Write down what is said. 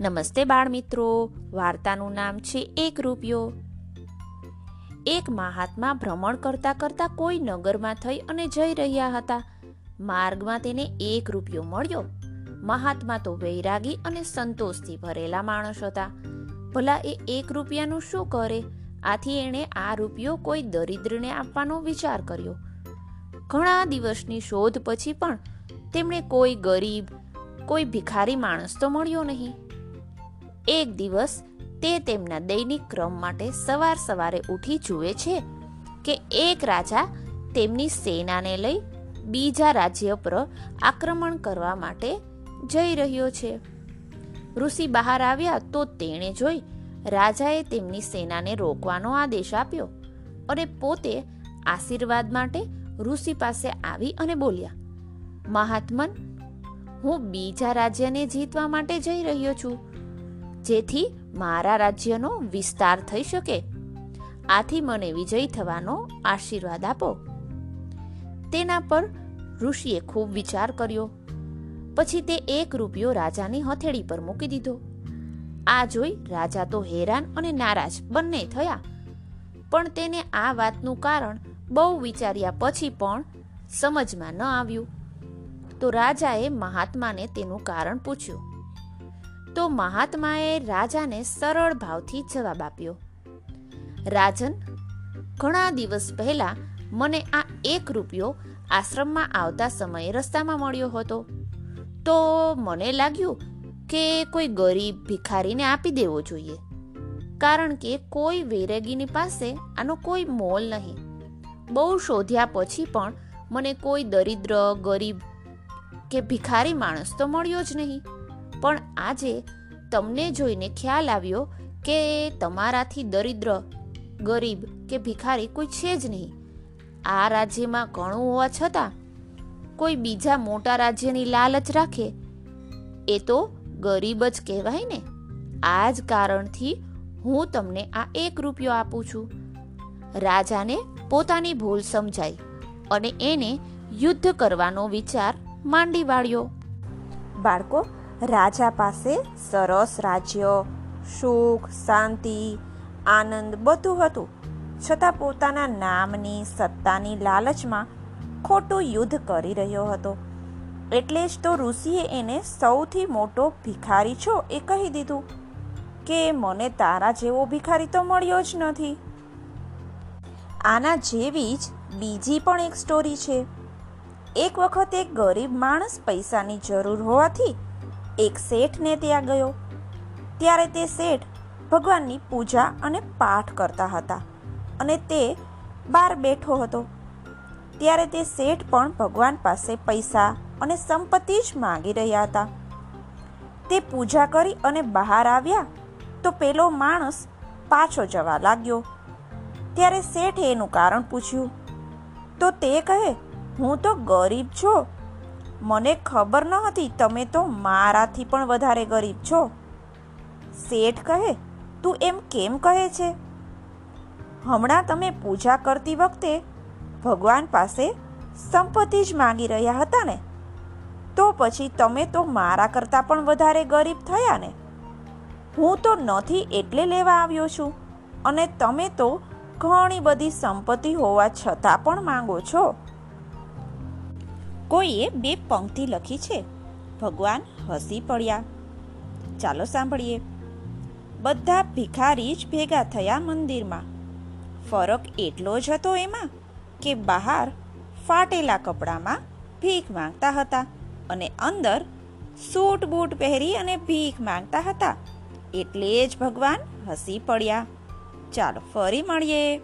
નમસ્તે બાળમિત્રો. વાર્તાનું નામ છે એક રૂપિયો. એક મહાત્મા ભ્રમણ કરતા કરતા કોઈ નગરમાં થઈ અને જઈ રહ્યા હતા. માર્ગમાં તેને એક રૂપિયો મળ્યો. મહાત્મા તો વૈરાગી અને સંતોષથી ભરેલા માણસ હતા. ભલા એ એક રૂપિયાનું શું કરે? આથી એણે આ રૂપિયો કોઈ દરિદ્રને આપવાનો વિચાર કર્યો. ઘણા દિવસની શોધ પછી પણ તેમણે કોઈ ગરીબ, કોઈ ભિખારી માણસ તો મળ્યો નહીં. એક દિવસ તે તેમના દૈનિક ક્રમ માટે સવાર સવારે ઉઠી જુએ છે કે એક રાજા તેમની સેનાને લઈ બીજા રાજ્ય પર આક્રમણ કરવા માટે જઈ રહ્યો છે. ઋષિ બહાર આવ્યા તો તેણે જોઈ રાજાએ તેમની સેનાને રોકવાનો આદેશ આપ્યો અને પોતે આશીર્વાદ માટે ઋષિ પાસે આવી અને બોલ્યા, મહાત્મન, હું બીજા રાજ્યને જીતવા માટે જઈ રહ્યો છું. જેથી મારા રાજ્યનો વિસ્તાર થઈ શકે. આથી મને વિજય થવાનો આશીર્વાદ આપો. તેના પર ઋષિએ ખૂબ વિચાર કર્યો. પછી તે એક રૂપિયો રાજાની હથેળી પર મૂકી દીધો. આ જોઈ રાજા તો હેરાન અને નારાજ બંને થયા. પણ તેને આ વાતનું કારણ બહુ વિચાર્યા પછી પણ સમજમાં ન આવ્યું. તો રાજાએ મહાત્માને તેનું કારણ પૂછ્યું. તો મહાત્માએ રાજાને સરળ ભાવથી જવાબ આપ્યો. રાજન, ઘણા દિવસ પહેલા મને આ એક રૂપિયો આશ્રમમાં આવતા સમયે રસ્તામાં મળ્યો હતો. તો મને લાગ્યું કે કોઈ ગરીબ ભિખારીને આપી દેવો જોઈએ. કારણ કે કોઈ વૈરાગીની પાસે આનો કોઈ મોલ નહીં. બહુ શોધ્યા પછી પણ મને કોઈ દરિદ્ર, ગરીબ કે ભિખારી માણસ તો મળ્યો જ નહીં. પણ આજે તમને જોઈને ખ્યાલ આવ્યો કે તમારાથી દરિદ્ર, ગરીબ કે ભિખારી કોઈ છે જ નહીં. આ રાજ્યમાં ઘણું હોવા છતાં કોઈ બીજા મોટા રાજ્યની લાલચ રાખે. એ તો ગરીબ જ કહેવાય ને. આ જ કારણથી હું તમને આ એક રૂપિયો આપું છું. રાજાને પોતાની ભૂલ સમજાઈ અને એને યુદ્ધ કરવાનો વિચાર માંડી વાળ્યો. બાળકો રાજા પાસે સરસ રાજ્ય, સુખ, શાંતિ, આનંદ બધું હતું. છતાં પોતાના નામની સત્તાની લાલચમાં ખોટું યુદ્ધ કરી રહ્યો હતો. એટલે જ તો ઋષિએ એને સૌથી મોટો ભિખારી છો એ કહી દીધું કે મને તારા જેવો ભિખારી તો મળ્યો જ નથી. આના જેવી જ બીજી પણ એક સ્ટોરી છે. એક વખત એક ગરીબ માણસ પૈસાની જરૂર હોવાથી એક શેઠને ત્યાં ગયો. ત્યારે તે શેઠ ભગવાનની પૂજા અને પાઠ કરતા હતા અને તે બહાર બેઠો હતો. ત્યારે તે શેઠ પણ ભગવાન પાસે પૈસા અને સંપત્તિ જ માગી રહ્યા હતા. તે પૂજા કરી અને બહાર આવ્યા તો પેલો માણસ પાછો જવા લાગ્યો. ત્યારે શેઠે એનું કારણ પૂછ્યું. તો તે કહે, હું તો ગરીબ છું મને ખબર ન હતી તમે તો મારાથી પણ વધારે ગરીબ છો. શેઠ કહે, તું એમ કેમ કહે છે? હમણાં તમે પૂજા કરતી વખતે ભગવાન પાસે સંપત્તિ જ માંગી રહ્યા હતા ને. તો પછી તમે તો મારા કરતાં પણ વધારે ગરીબ થયા ને. હું તો નથી એટલે લેવા આવ્યો છું. અને તમે તો ઘણી બધી સંપત્તિ હોવા છતાં પણ માંગો છો. કોઈએ બે પંક્તિ લખી છે. ભગવાન હસી પડ્યા. ચાલો સાંભળીએ. બધા ભિખારી જ ભેગા થયા મંદિરમાં. ફરક એટલો જ હતો એમાં કે બહાર ફાટેલા કપડામાં ભીખ માંગતા હતા અને અંદર સૂટ બૂટ પહેરી અને ભીખ માંગતા હતા. એટલે જ ભગવાન હસી પડ્યા. ચાલો ફરી મળીએ.